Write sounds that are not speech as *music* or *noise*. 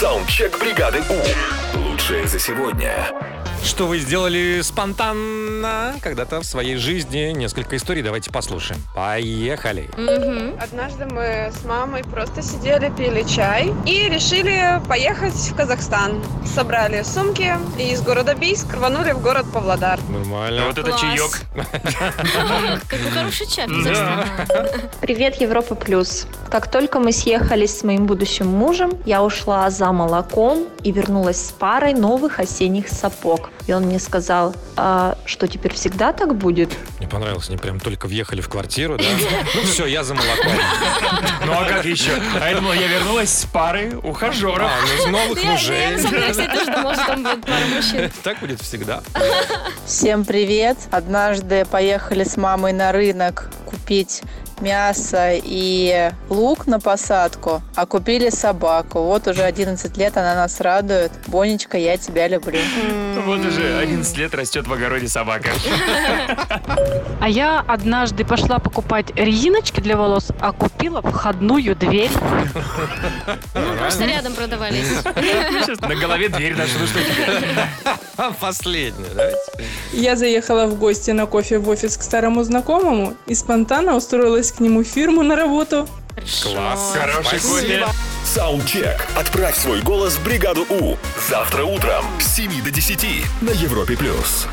Саундчек бригады У. Лучшее за сегодня. Что вы сделали спонтанно когда-то в своей жизни? Несколько историй давайте послушаем. Поехали. Однажды мы с мамой просто сидели, пили чай и решили поехать в Казахстан. Собрали сумки и из города Бийск рванули в город Павлодар. Нормально. Вот это Класс. *laughs* чаек. Какой хороший чай. *laughs* Привет, Европа Плюс. Как только мы съехались с моим будущим мужем, я ушла за молоком и вернулась с парой новых осенних сапог. И он мне сказал, «А что теперь всегда так будет? Мне понравилось, они прям только въехали в квартиру, да? *laughs* Ну все, я за молоком. *laughs* Ну а как еще? А я думал, я вернулась с пары ухажеров. А, ну с новых Я, я мужей. на самом деле, кстати, тоже думала, что там будет пара мужчин. Так будет всегда. *laughs* Всем привет! Однажды поехали с мамой на рынок купить мясо и лук на посадку, а купили собаку. Вот уже 11 лет она нас радует. Бонечка, я тебя люблю. Вот уже 11 лет растет в огороде собака. *laughs* Я однажды пошла покупать резиночки для волос, а купила входную дверь. Ну, просто рядом продавались. На голове дверь. Ну что тебе? Последнее, давайте. Я заехала в гости на кофе в офис к старому знакомому и спонтанно устроилась к нему в фирму на работу. Класс. Хороший кофе. Саундчек. Отправь свой голос в бригаду У. Завтра утром с 7 до 10 на Европе+. плюс.